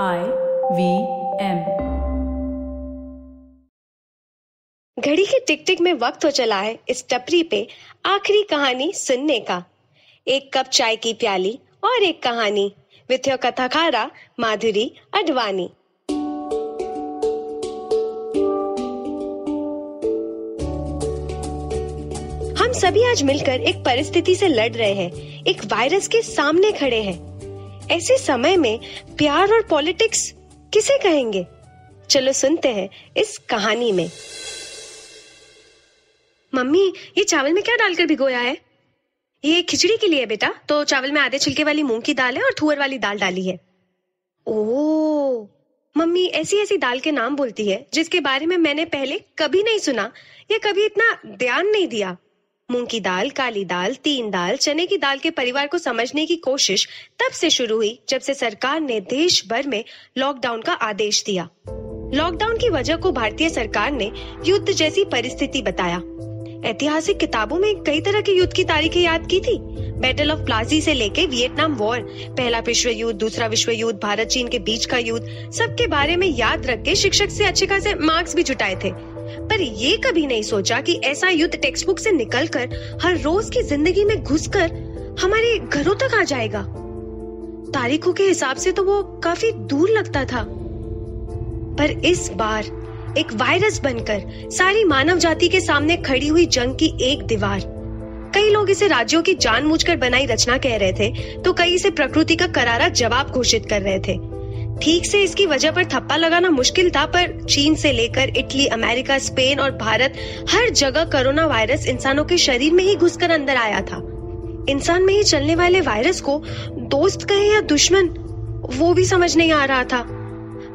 I V M घड़ी के टिक टिक में वक्त हो चला है इस टपरी पे आखिरी कहानी सुनने का। एक कप चाय की प्याली और एक कहानी विथ योर कथाकारा माधुरी अडवाणी। हम सभी आज मिलकर एक परिस्थिति से लड़ रहे हैं। एक वायरस के सामने खड़े हैं। ऐसे समय में प्यार और पॉलिटिक्स किसे कहेंगे? चलो सुनते हैं इस कहानी में। मम्मी, ये चावल में क्या डालकर भिगोया है? ये खिचड़ी के लिए बेटा। तो चावल में आधे छिलके वाली मूंग की दाल है और थुअर वाली दाल डाली है। ओ, मम्मी, ऐसी ऐसी दाल के नाम बोलती है, जिसके बारे में मैंने पहले कभी नहीं सुना, या कभी इतना ध्यान नहीं दिया। मूंग की दाल, काली दाल, तीन दाल, चने की दाल के परिवार को समझने की कोशिश तब से शुरू हुई जब से सरकार ने देश भर में लॉकडाउन का आदेश दिया। लॉकडाउन की वजह को भारतीय सरकार ने युद्ध जैसी परिस्थिति बताया। ऐतिहासिक किताबों में कई तरह के युद्ध की तारीखें याद की थी। बैटल ऑफ़ प्लाजी से लेके वियतनाम वॉर पहला विश्व युद्ध, दूसरा विश्व युद्ध भारत चीन के बीच का युद्ध, सबके बारे में याद रख के शिक्षक से अच्छे खासे मार्क्स भी जुटाए थे। पर ये कभी नहीं सोचा कि ऐसा युद्ध टेक्स्ट बुक से निकलकर, हर रोज की ज़िंदगी में घुसकर हमारे घरों तक आ जाएगा। तारीखों के हिसाब से तो वो काफ़ी दूर लगता था। पर इस बार एक वायरस बनकर सारी मानव जाति के सामने खड़ी हुई जंग की एक दीवार। कई लोग इसे राज्यों की जानबूझकर बनाई रचना कह रहे थे तो कई इसे प्रकृति का करारा जवाब घोषित कर रहे थे। ठीक से इसकी वजह पर थप्पा लगाना मुश्किल था, पर चीन से लेकर इटली, अमेरिका, स्पेन और भारत, हर जगह कोरोना वायरस इंसानों के शरीर में ही घुसकर अंदर आया था। इंसान में ही चलने वाले वायरस को दोस्त कहे या दुश्मन, वो भी समझ नहीं आ रहा था।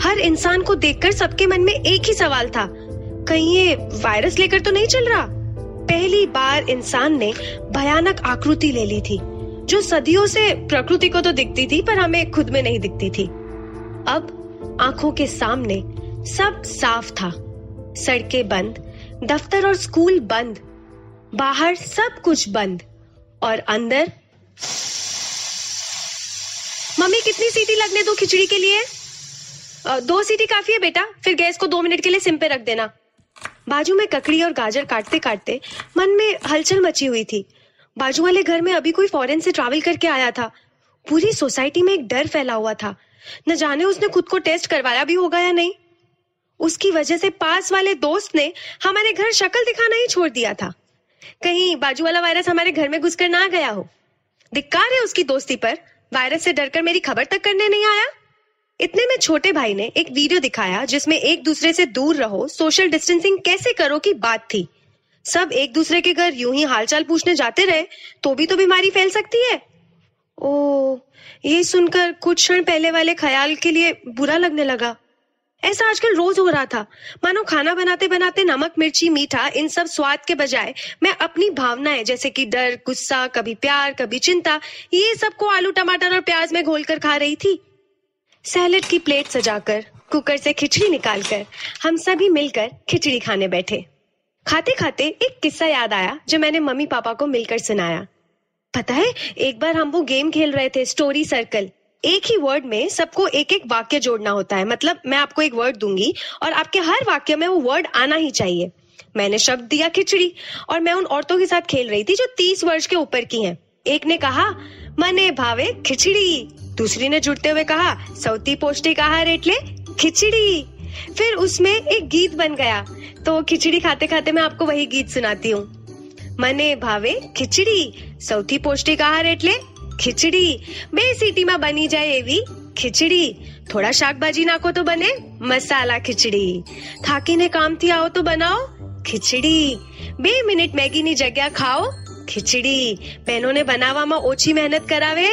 हर इंसान को देखकर सबके मन में एक ही सवाल था, कहीं ये वायरस लेकर तो नहीं चल रहा? पहली बार इंसान ने भयानक आकृति ले ली थी, जो सदियों से प्रकृति को तो दिखती थी, पर हमें खुद में नहीं दिखती थी। अब आँखों के सामने सब साफ़ था। सड़कें बंद, दफ्तर और स्कूल बंद, बाहर सब कुछ बंद और अंदर मम्मी, कितनी सीटी लगने दो खिचड़ी के लिए? दो सीटी काफ़ी है बेटा, फिर गैस को दो मिनट के लिए सिम पे रख देना। बाजू में ककड़ी और गाजर काटते काटते मन में हलचल मची हुई थी। बाजू वाले घर में अभी कोई फॉरेन से ट्रैवल करके आया था। पूरी सोसाइटी में एक डर फैला हुआ था। न जाने उसने खुद को टेस्ट करवाया भी होगा या नहीं। उसकी वजह से पास वाले दोस्त ने हमारे घर शक्ल दिखाना ही छोड़ दिया था। कहीं बाजू वाला वायरस हमारे घर में घुसकर ना गया हो। धिक्कार है उसकी दोस्ती पर। वायरस से डरकर मेरी खबर तक करने नहीं आया। इतने में छोटे भाई ने एक वीडियो दिखाया जिसमें एक दूसरे से दूर रहो सोशल डिस्टेंसिंग कैसे करो की बात थी। सब एक दूसरे के घर यूँ ही हालचाल पूछने जाते रहे तो भी तो बीमारी फैल सकती है। ओ ये सुनकर कुछ क्षण पहले वाले ख्याल के लिए बुरा लगने लगा। ऐसा आजकल रोज हो रहा था। मानो खाना बनाते बनाते नमक, मिर्ची, मीठा, इन सब स्वाद के बजाय मैं अपनी भावनाएँ, जैसे कि डर, गुस्सा, कभी प्यार, कभी चिंता, ये सबको आलू, टमाटर और प्याज में घोलकर खा रही थी। सैलेड की प्लेट सजाकर, कुकर से खिचड़ी निकालकर, हम सभी मिलकर खिचड़ी खाने बैठे। खाते खाते एक किस्सा याद आया, जो मैंने मम्मी पापा को मिलकर सुनाया। पता है, एक बार हम वो गेम खेल रहे थे स्टोरी सर्कल एक ही वर्ड में सबको एक एक वाक्य जोड़ना होता है। मतलब मैं आपको एक वर्ड दूँगी और आपके हर वाक्य में वो वर्ड आना ही चाहिए। मैंने शब्द दिया खिचड़ी और मैं उन औरतों के साथ खेल रही थी जो तीस वर्ष के ऊपर की हैं। एक ने कहा, मने भावे खिचड़ी। दूसरी ने जुड़ते हुए कहा, सौती पौष्टिक आहार एटले खिचड़ी। फिर उसमें एक गीत बन गया। तो खिचड़ी खाते खाते मैं आपको वही गीत सुनाती हूँ। મને ભાવે ખીચડી. સૌથી પૌષ્ટિક આહાર એટલે ખીચડી. બે સીટીમાં બની જાય એવી ખીચડી. થોડા શાકભાજી નાખો તો બને મસાલા ખીચડી. થાકીને કામથી આવો તો બનાવો ખીચડી. બે મિનિટ મેગીની જગ્યા ખાઓ ખીચડી. બહેનોને બનાવવામાં ઓછી મહેનત કરાવે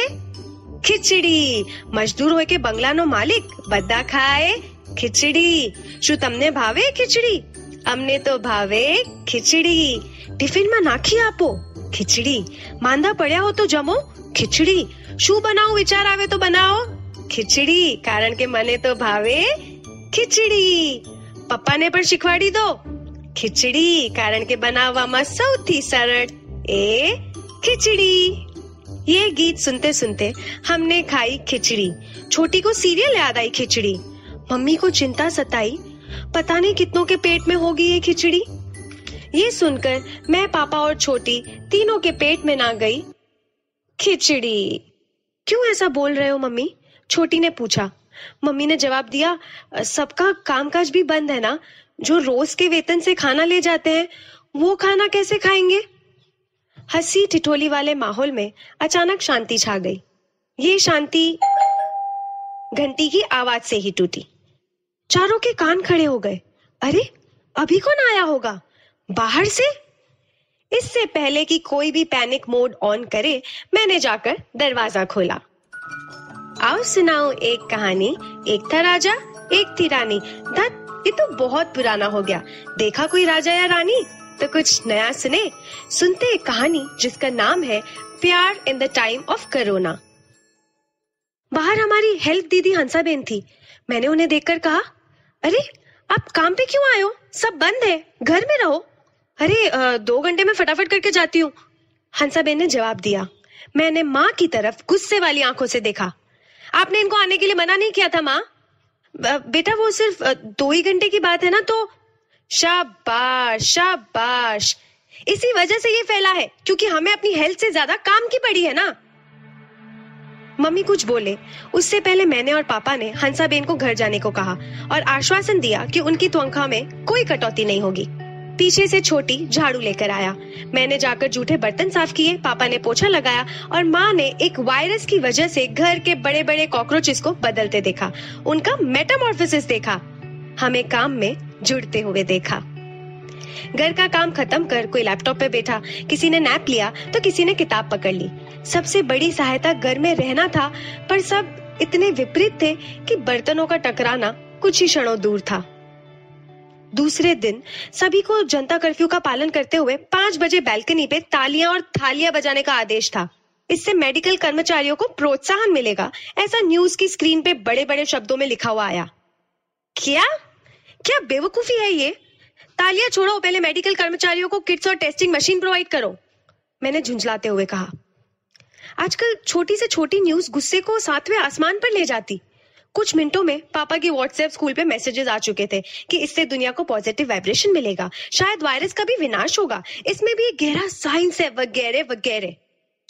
ખીચડી. મજદૂર હોય કે બંગલાનો માલિક, બધા ખાય ખીચડી. શું તમને ભાવે ખીચડી? અમને તો ભાવે ખીચડી ટિફિનમાં નાખી આપો ખીચડી માંદા પડ્યા હો તો જમો ખીચડી શું બનાવું વિચાર આવે તો બનાવો ખીચડી કારણ કે મને તો ભાવે ખીચડી પપ્પાને પણ શીખવાડી દો ખીચડી કારણ કે બનાવવામાં સૌથી સરળ એ ખીચડી ये गीत सुनते सुनते हमने खाई खिचड़ी छोटी को सीरियल याद आई खिचड़ी मम्मी को चिंता सताई पता नहीं कितनों के पेट में होगी ये खिचड़ी। ये सुनकर मैं पापा और छोटी तीनों के पेट में ना गई। खिचड़ी। क्यों ऐसा बोल रहे हो मम्मी? छोटी ने पूछा। मम्मी ने जवाब दिया, सबका कामकाज भी बंद है ना? जो रोज के वेतन से खाना ले जाते हैं, वो खाना कैसे खाएँगे? हँसी ठिठोली वाले माहौल में अचानक शांति छा गई। ये शांति घंटी की आवाज़ से ही टूटी। चारों के कान खड़े हो गए। अरे, अभी कौन आया होगा? बाहर से? इससे पहले कि कोई भी पैनिक मोड ऑन करे, मैंने जाकर दरवाज़ा खोला। आओ सुनाओ एक कहानी, एक था राजा, एक थी रानी। दत्त ये तो बहुत पुराना हो गया। देखा कोई राजा या रानी? तो कुछ नया सुने। सुनते एक कहानी जिसका नाम है प्यार in the time of corona. बाहर हमारी हेल्थ दीदी हंसा बेन थी। मैंने उन्हें देखकर कहा अरे, आप काम पे क्यों आए हो? सब बंद है, घर में रहो। अरे दो घंटे में फटाफट करके जाती हूँ। हंसा बेन ने जवाब दिया। मैंने माँ की तरफ़ गुस्से वाली आँखों से देखा। आपने इनको आने के लिए मना नहीं किया था, माँ? बेटा, वो सिर्फ़ दो ही घंटे की बात है ना तो? शाबाश शाबाश। इसी वजह से ये फैला है, क्योंकि हमें अपनी हेल्थ से ज़्यादा काम की पड़ी है ना? मम्मी कुछ बोले। उससे पहले मैंने और पापा ने हंसा बेन को घर जाने को कहा और आश्वासन दिया कि उनकी त्वंखा में कोई कटौती नहीं होगी। पीछे से छोटी झाड़ू लेकर आया। मैंने जाकर जूठे बर्तन साफ़ किए, पापा ने पोछा लगाया और माँ ने एक वायरस की वजह से घर के बड़े बड़े कॉकरोचेस को बदलते देखा, उनका मेटामॉर्फोसिस देखा, हमें काम में जुड़ते हुए देखा। घर का काम खत्म कर कोई लैपटॉप पे बैठा, किसी ने नैप लिया तो किसी ने किताब पकड़ ली। सबसे बड़ी सहायता घर में रहना था, पर सब इतने विपरीत थे कि बर्तनों का टकराना कुछ ही क्षणों दूर था। दूसरे दिन, सभी को जनता कर्फ्यू का पालन करते हुए पाँच बजे बैल्कनी पे तालियाँ और थालियाँ बजाने का आदेश था। इससे मेडिकल कर्मचारियों को प्रोत्साहन मिलेगा, ऐसा न्यूज़ की स्क्रीन पे बड़े बड़े शब्दों में लिखा हुआ आया। क्या? क्या बेवकूफ़ी है ये? तालियाँ छोड़ो, पहले मेडिकल कर्मचारियों को किट्स और टेस्टिंग मशीन प्रोवाइड करो। मैंने झुंझलाते हुए कहा। आजकल छोटी से छोटी न्यूज़ गुस्से को सातवें आसमान पर ले जाती। कुछ मिनटों में पापा की व्हाट्सएप स्कूल पे मैसेजेस आ चुके थे कि इससे दुनिया को पॉजिटिव वाइब्रेशन मिलेगा। शायद वायरस का भी विनाश होगा। इसमें भी गहरा साइंस है, वगैरह वगैरह।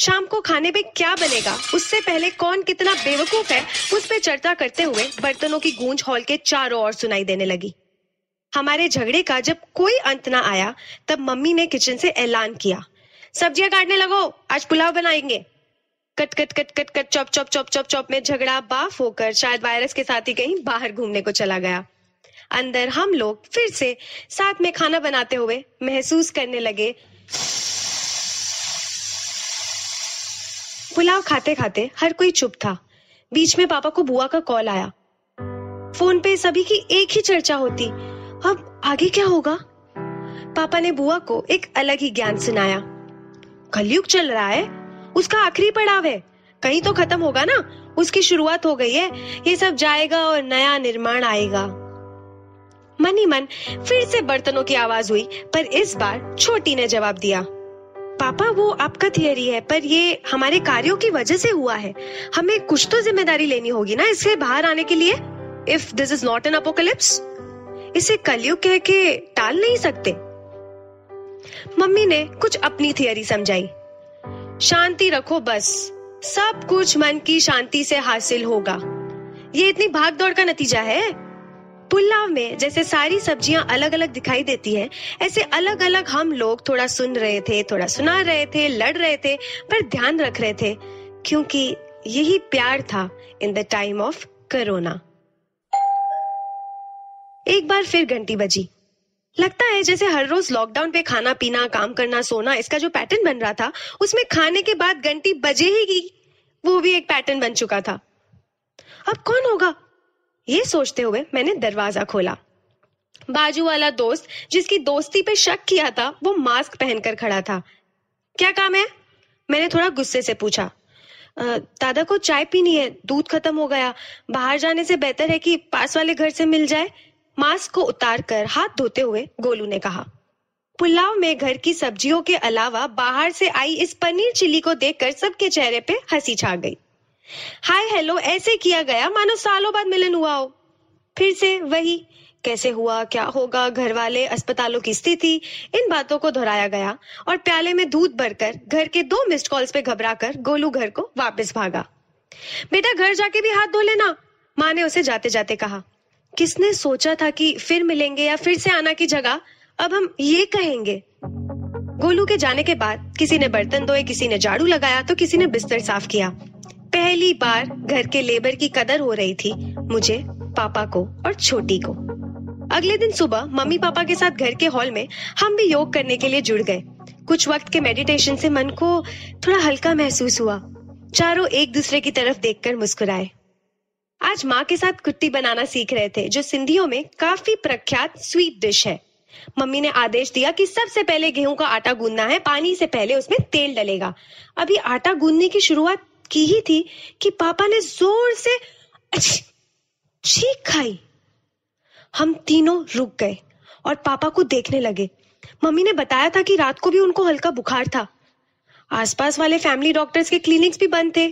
शाम को खाने पे क्या बनेगा? उससे पहले कौन कितना बेवकूफ़ है? उस पर चर्चा करते हुए बर्तनों की गूंज हॉल के चारों ओर सुनाई देने लगी। हमारे झगड़े का जब कोई अंत ना आया, तब मम्मी ने किचन से ऐलान किया। सब्ज़ियाँ काटने लगो, आज पुलाव बनाएँगे। Cut cut cut cut cut, chop chop chop चौप चौप में झगड़ा बाफ होकर शायद वायरस के साथ ही कहीं बाहर घूमने को चला गया। अंदर हम लोग फिर से साथ में खाना बनाते हुए महसूस करने लगे। पुलाव खाते खाते हर कोई चुप था। बीच में पापा को बुआ का कॉल आया। फ़ोन पे सभी की एक ही चर्चा होती। अब आगे क्या होगा? पापा ने बुआ को एक अलग ही ज्ञान सुनाया। कलयुग चल रहा है, उसका आखिरी पड़ाव है। कहीं तो खत्म होगा ना? उसकी शुरुआत हो गई है। ये सब जाएगा और नया निर्माण आएगा। मन ही मन फिर से बर्तनों की आवाज़ हुई, पर इस बार छोटी ने जवाब दिया। पापा, वो आपका थियरी है, पर ये हमारे कार्यों की वजह से हुआ है। हमें कुछ तो ज़िम्मेदारी लेनी होगी ना इससे बाहर आने के लिए? If this is not an apocalypse इसे कलयुग कह के टाल नहीं सकते। मम्मी ने कुछ अपनी थियरी समझाई। शांति रखो बस। सब कुछ मन की शांति से हासिल होगा। ये इतनी भाग दौड़ का नतीजा है? पुलाव में जैसे सारी सब्ज़ियाँ अलग अलग दिखाई देती हैं, ऐसे अलग अलग हम लोग थोड़ा सुन रहे थे थोड़ा सुना रहे थे लड़ रहे थे पर ध्यान रख रहे थे क्योंकि यही प्यार था in the time of corona एक बार फिर घंटी बजी। लगता है जैसे हर रोज लॉकडाउन पे खाना पीना, काम करना, सोना, इसका जो पैटर्न बन रहा था, उसमें खाने के बाद घंटी बजे ही गई। वो भी एक पैटर्न बन चुका था। अब कौन होगा? ये सोचते हुए मैंने दरवाज़ा खोला। बाजू वाला दोस्त, जिसकी दोस्ती पे शक किया था, वो मास्क पहनकर खड़ा था। क्या काम है? मैंने थोड़ा गुस्से से पूछा। दादा को चाय पीनी है, दूध खत्म हो गया। बाहर जाने से बेहतर है कि पास वाले घर से मिल जाए। मास्क को उतार कर हाथ धोते हुए गोलू ने कहा, पुलाव में घर की सब्जियों के अलावा बाहर से आई इस पनीर चिली को देखकर सबके चेहरे पे हँसी छा गई। हाय हेलो, ऐसे किया गया, मानो सालों बाद मिलन हुआ हो। फिर से वही, कैसे हुआ, क्या होगा घर वाले अस्पतालों की स्थिति, इन बातों को दोहराया गया और प्याले में दूध भरकर घर के दो मिस्ड कॉल्स पे घबरा कर गोलू घर को वापस भागा। बेटा, घर जाके भी हाथ धो लेना, माँ ने उसे जाते जाते कहा। किसने सोचा था कि फिर मिलेंगे या फिर से आना की जगह? अब हम ये कहेंगे। गोलू के जाने के बाद किसी ने बर्तन धोए, किसी ने झाड़ू लगाया तो किसी ने बिस्तर साफ़ किया। पहली बार घर के लेबर की कदर हो रही थी मुझे, पापा को और छोटी को। अगले दिन सुबह मम्मी पापा के साथ घर के हॉल में हम भी योग करने के लिए जुड़ गए। कुछ वक्त के मेडिटेशन से मन को थोड़ा हल्का महसूस हुआ। चारों एक दूसरे की तरफ़ देखकर मुस्कुराए। आज माँ के साथ कुट्टी बनाना सीख रहे थे, जो सिंधियों में काफ़ी प्रख्यात स्वीट डिश है। मम्मी ने आदेश दिया कि सबसे पहले गेहूँ का आटा गूंदना है, पानी से पहले उसमें तेल डलेगा। अभी आटा गूंदने की शुरुआत की ही थी कि पापा ने ज़ोर से चीख खाई। हम तीनों रुक गए और पापा को देखने लगे। मम्मी ने बताया था कि रात को भी उनको हल्का बुखार था। आसपास वाले फैमिली डॉक्टर्स के क्लिनिक्स भी बंद थे।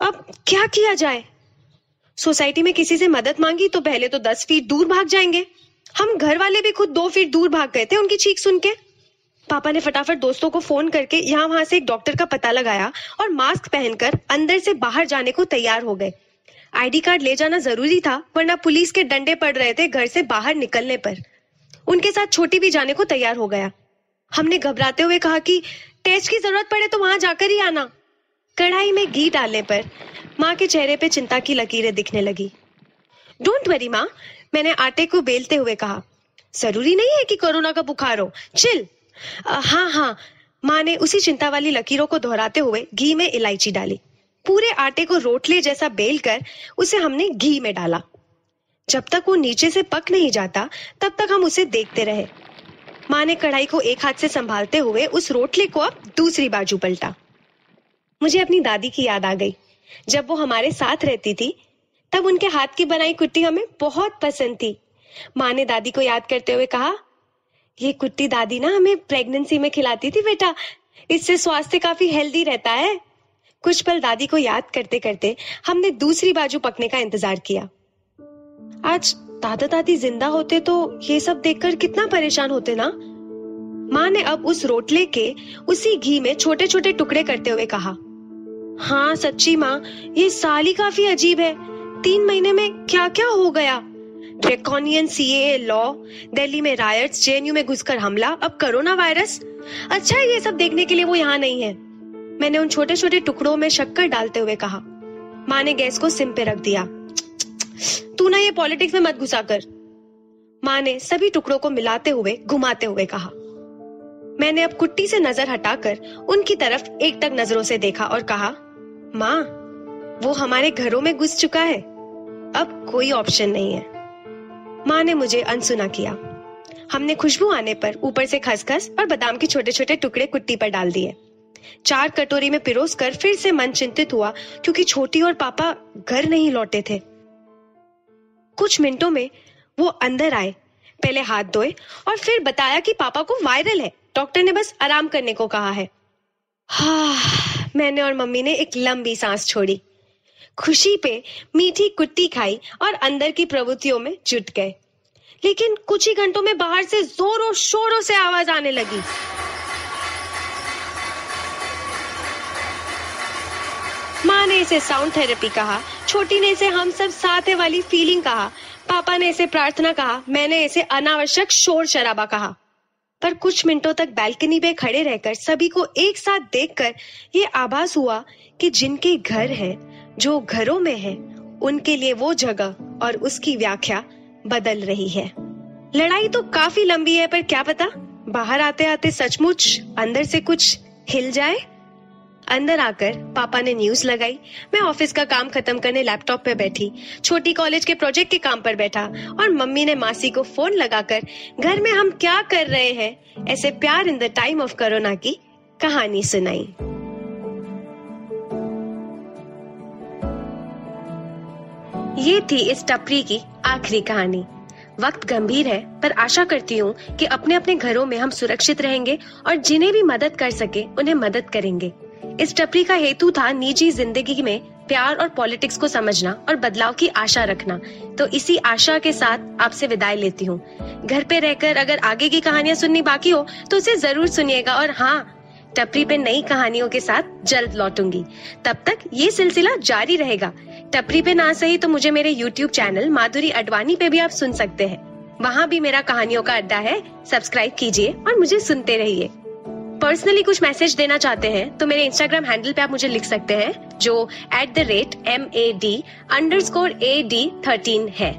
अब क्या किया जाए? सोसाइटी में किसी से मदद मांगी तो पहले तो दस फीट दूर भाग जाएँगे। हम घर वाले भी खुद दो फीट दूर भाग गए थे उनकी चीख सुन के। पापा ने फटाफट दोस्तों को फ़ोन करके यहाँ वहाँ से एक डॉक्टर का पता लगाया और मास्क पहनकर अंदर से बाहर जाने को तैयार हो गए। आईडी कार्ड ले जाना ज़रूरी था, वरना पुलिस के डंडे पड़ रहे थे घर से बाहर निकलने पर। उनके साथ छोटी भी जाने को तैयार हो गया। हमने घबराते हुए कहा कि टेस्ट की ज़रूरत पड़े तो वहाँ जाकर ही आना। कढ़ाई में घी डालने पर माँ के चेहरे पे चिंता की लकीरें दिखने लगी। डोंट वरी माँ, मैंने आटे को बेलते हुए कहा। ज़रूरी नहीं है कि कोरोना का बुखार हो। चिल। हाँ हाँ। माँ ने उसी चिंता वाली लकीरों को दोहराते हुए घी में इलायची डाली। पूरे आटे को रोटले जैसा बेल कर उसे हमने घी में डाला। जब तक वो नीचे से पक नहीं जाता, तब तक हम उसे देखते रहे। माँ ने कढ़ाई को एक हाथ से संभालते हुए उस रोटले को अब दूसरी बाजू पलटा। मुझे अपनी दादी की याद आ गई। जब वो हमारे साथ रहती थी, तब उनके हाथ की बनाई कुट्टी हमें बहुत पसंद थी। माँ ने दादी को याद करते हुए कहा, ये कुट्टी दादी ना हमें प्रेगनेंसी में खिलाती थी बेटा। इससे स्वास्थ्य काफ़ी हेल्दी रहता है। कुछ पल दादी को याद करते करते हमने दूसरी बाजू पकने का इंतज़ार किया। आज दादा दादी ज़िंदा होते तो ये सब देखकर कितना परेशान होते ना? माँ ने अब उस रोटले के उसी घी में छोटे छोटे टुकड़े करते हुए कहा हाँ सच्ची माँ, ये साल ही काफ़ी अजीब है। तीन महीने में क्या क्या हो गया? ड्रेकॉनियन सीए लॉ, दिल्ली में रायट्स, जेएनयू में घुसकर हमला, अब कोरोना वायरस? अच्छा ये सब देखने के लिए वो यहाँ नहीं है। मैंने उन छोटे छोटे टुकड़ों में शक्कर डालते हुए कहा। माँ ने गैस को सिम पे रख दिया। तू ना ये पॉलिटिक्स में मत घुसा कर। माँ ने सभी टुकड़ों को मिलाते हुए, घुमाते हुए कहा। मैंने अब कुट्टी से नज़र हटाकर उनकी तरफ़ एक तक नज़रों से देखा और कहा माँ, वो हमारे घरों में घुस चुका है। अब कोई ऑप्शन नहीं है। माँ ने मुझे अनसुना किया। हमने खुशबू आने पर ऊपर से खसखस और बादाम के छोटे छोटे टुकड़े कुट्टी पर डाल दिए। चार कटोरी में पिरोस कर फिर से मन चिंतित हुआ, क्योंकि छोटी और पापा घर नहीं लौटे थे। कुछ मिनटों में वो अंदर आए, पहले हाथ धोए और फिर बताया कि पापा को वायरल है। डॉक्टर ने बस आराम करने को कहा है। हा। मैंने और मम्मी ने एक लंबी सांस छोड़ी। खुशी पे मीठी कुट्टी खाई और अंदर की प्रवृत्तियों में जुट गए। लेकिन कुछ ही घंटों में बाहर से जोरों शोरों से आवाज़ आने लगी। माँ ने इसे साउंड थेरेपी कहा, छोटी ने इसे हम सब साथ है वाली फीलिंग कहा, पापा ने इसे प्रार्थना कहा, मैंने इसे अनावश्यक शोर शराबा कहा। पर कुछ मिनटों तक बैल्कनी पे खड़े रहकर सभी को एक साथ देखकर ये आभास हुआ कि जिनके घर है, जो घरों में है, उनके लिए वो जगह और उसकी व्याख्या बदल रही है। लड़ाई तो काफ़ी लंबी है, पर क्या पता? बाहर आते आते सचमुच अंदर से कुछ हिल जाए? अंदर आकर पापा ने न्यूज़ लगाई। मैं ऑफ़िस का काम खत्म करने लैपटॉप पे बैठी। छोटी कॉलेज के प्रोजेक्ट के काम पर बैठा और मम्मी ने मासी को फ़ोन लगाकर, घर में हम क्या कर रहे हैं? ऐसे प्यार in the time of corona की कहानी सुनाई। ये थी इस टपरी की आखिरी कहानी। वक्त गंभीर है, पर आशा करती हूँ कि अपने अपने घरों में हम सुरक्षित रहेंगे और जिन्हें भी मदद कर सके, उन्हें मदद करेंगे। इस टपरी का हेतु था निजी ज़िंदगी में प्यार और पॉलिटिक्स को समझना और बदलाव की आशा रखना। तो इसी आशा के साथ आपसे विदाई लेती हूँ। घर पे रहकर अगर आगे की कहानियाँ सुननी बाकी हो तो उसे ज़रूर सुनिएगा और हाँ टपरी पे नई कहानियों के साथ जल्द लौटूँगी। तब तक ये सिलसिला जारी रहेगा। टपरी पे ना सही तो मुझे मेरे YouTube चैनल माधुरी अडवाणी पे भी आप सुन सकते हैं। वहाँ भी मेरा कहानियों का अड्डा है। सब्सक्राइब कीजिए और मुझे सुनते रहिए। पर्सनली कुछ मैसेज देना चाहते हैं तो मेरे इंस्टाग्राम हैंडल पे आप मुझे लिख सकते हैं, जो at the rate M A D underscore A D thirteen है।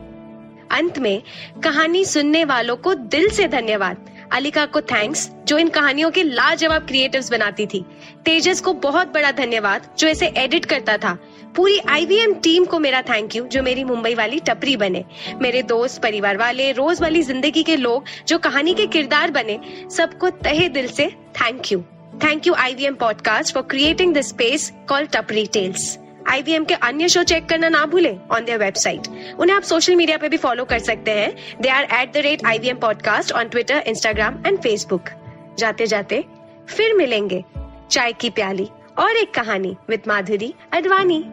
अंत में, कहानी सुनने वालों को दिल से धन्यवाद। अलिका को थैंक्स जो इन कहानियों के लाजवाब क्रिएटिव्स बनाती थी। तेजस को बहुत बड़ा धन्यवाद, जो इसे एडिट करता था। पूरी आईवीएम टीम को मेरा थैंक यू जो मेरी मुंबई वाली टपरी बने, मेरे दोस्त, परिवार वाले, रोज वाली ज़िंदगी के लोग, जो कहानी के किरदार बने, सबको तहे दिल से thank you thank you IVM podcast for creating the space call Tapri tales IVM के अन्य शो चेक करना ना भूले ऑन देयर वेबसाइट उन्हें आप सोशल मीडिया पे भी फॉलो कर सकते हैं. They are at the rate IVM podcast on Twitter Instagram and Facebook जाते जाते फिर मिलेंगे चाय की प्याली और एक कहानी विद माधुरी अडवाणी